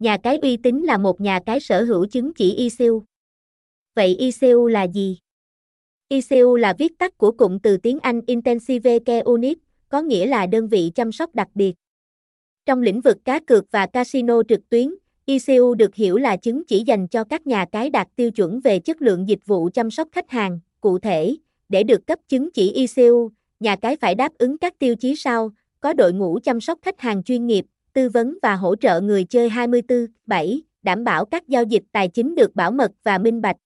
Nhà cái uy tín là một nhà cái sở hữu chứng chỉ ICU. Vậy ICU là gì? ICU là viết tắt của cụm từ tiếng Anh Intensive Care Unit, có nghĩa là đơn vị chăm sóc đặc biệt. Trong lĩnh vực cá cược và casino trực tuyến, ICU được hiểu là chứng chỉ dành cho các nhà cái đạt tiêu chuẩn về chất lượng dịch vụ chăm sóc khách hàng. Cụ thể, để được cấp chứng chỉ ICU, nhà cái phải đáp ứng các tiêu chí sau, có đội ngũ chăm sóc khách hàng chuyên nghiệp, tư vấn và hỗ trợ người chơi 24/7, đảm bảo các giao dịch tài chính được bảo mật và minh bạch.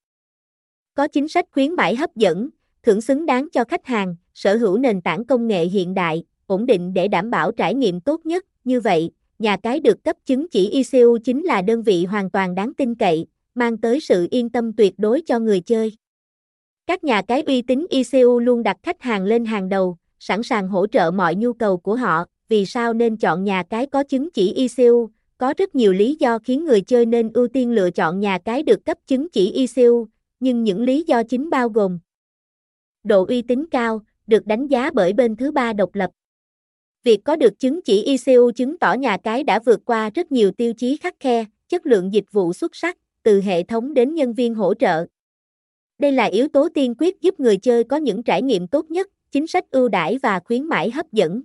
Có chính sách khuyến mãi hấp dẫn, thưởng xứng đáng cho khách hàng, sở hữu nền tảng công nghệ hiện đại, ổn định để đảm bảo trải nghiệm tốt nhất. Như vậy, nhà cái được cấp chứng chỉ ICU chính là đơn vị hoàn toàn đáng tin cậy, mang tới sự yên tâm tuyệt đối cho người chơi. Các nhà cái uy tín ICU luôn đặt khách hàng lên hàng đầu, sẵn sàng hỗ trợ mọi nhu cầu của họ. Vì sao nên chọn nhà cái có chứng chỉ ICU? Có rất nhiều lý do khiến người chơi nên ưu tiên lựa chọn nhà cái được cấp chứng chỉ ICU, nhưng những lý do chính bao gồm Độ uy tín cao, được đánh giá bởi bên thứ ba độc lập. Việc có được chứng chỉ ICU chứng tỏ nhà cái đã vượt qua rất nhiều tiêu chí khắc khe, chất lượng dịch vụ xuất sắc, từ hệ thống đến nhân viên hỗ trợ. Đây là yếu tố tiên quyết giúp người chơi có những trải nghiệm tốt nhất, chính sách ưu đãi và khuyến mãi hấp dẫn.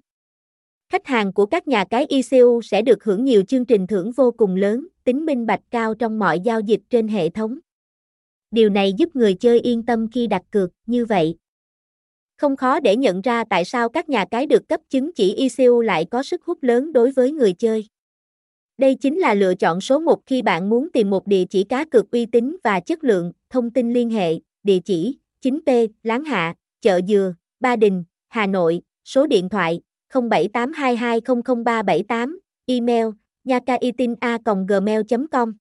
Khách hàng của các nhà cái ICU sẽ được hưởng nhiều chương trình thưởng vô cùng lớn, tính minh bạch cao trong mọi giao dịch trên hệ thống. Điều này giúp người chơi yên tâm khi đặt cược, như vậy. Không khó để nhận ra tại sao các nhà cái được cấp chứng chỉ ICU lại có sức hút lớn đối với người chơi. Đây chính là lựa chọn số 1 khi bạn muốn tìm một địa chỉ cá cược uy tín và chất lượng. Thông tin liên hệ, địa chỉ 9P, Láng Hạ, Chợ Dừa, Ba Đình, Hà Nội, số điện thoại 0782200378, email nhacaitina.gmail.com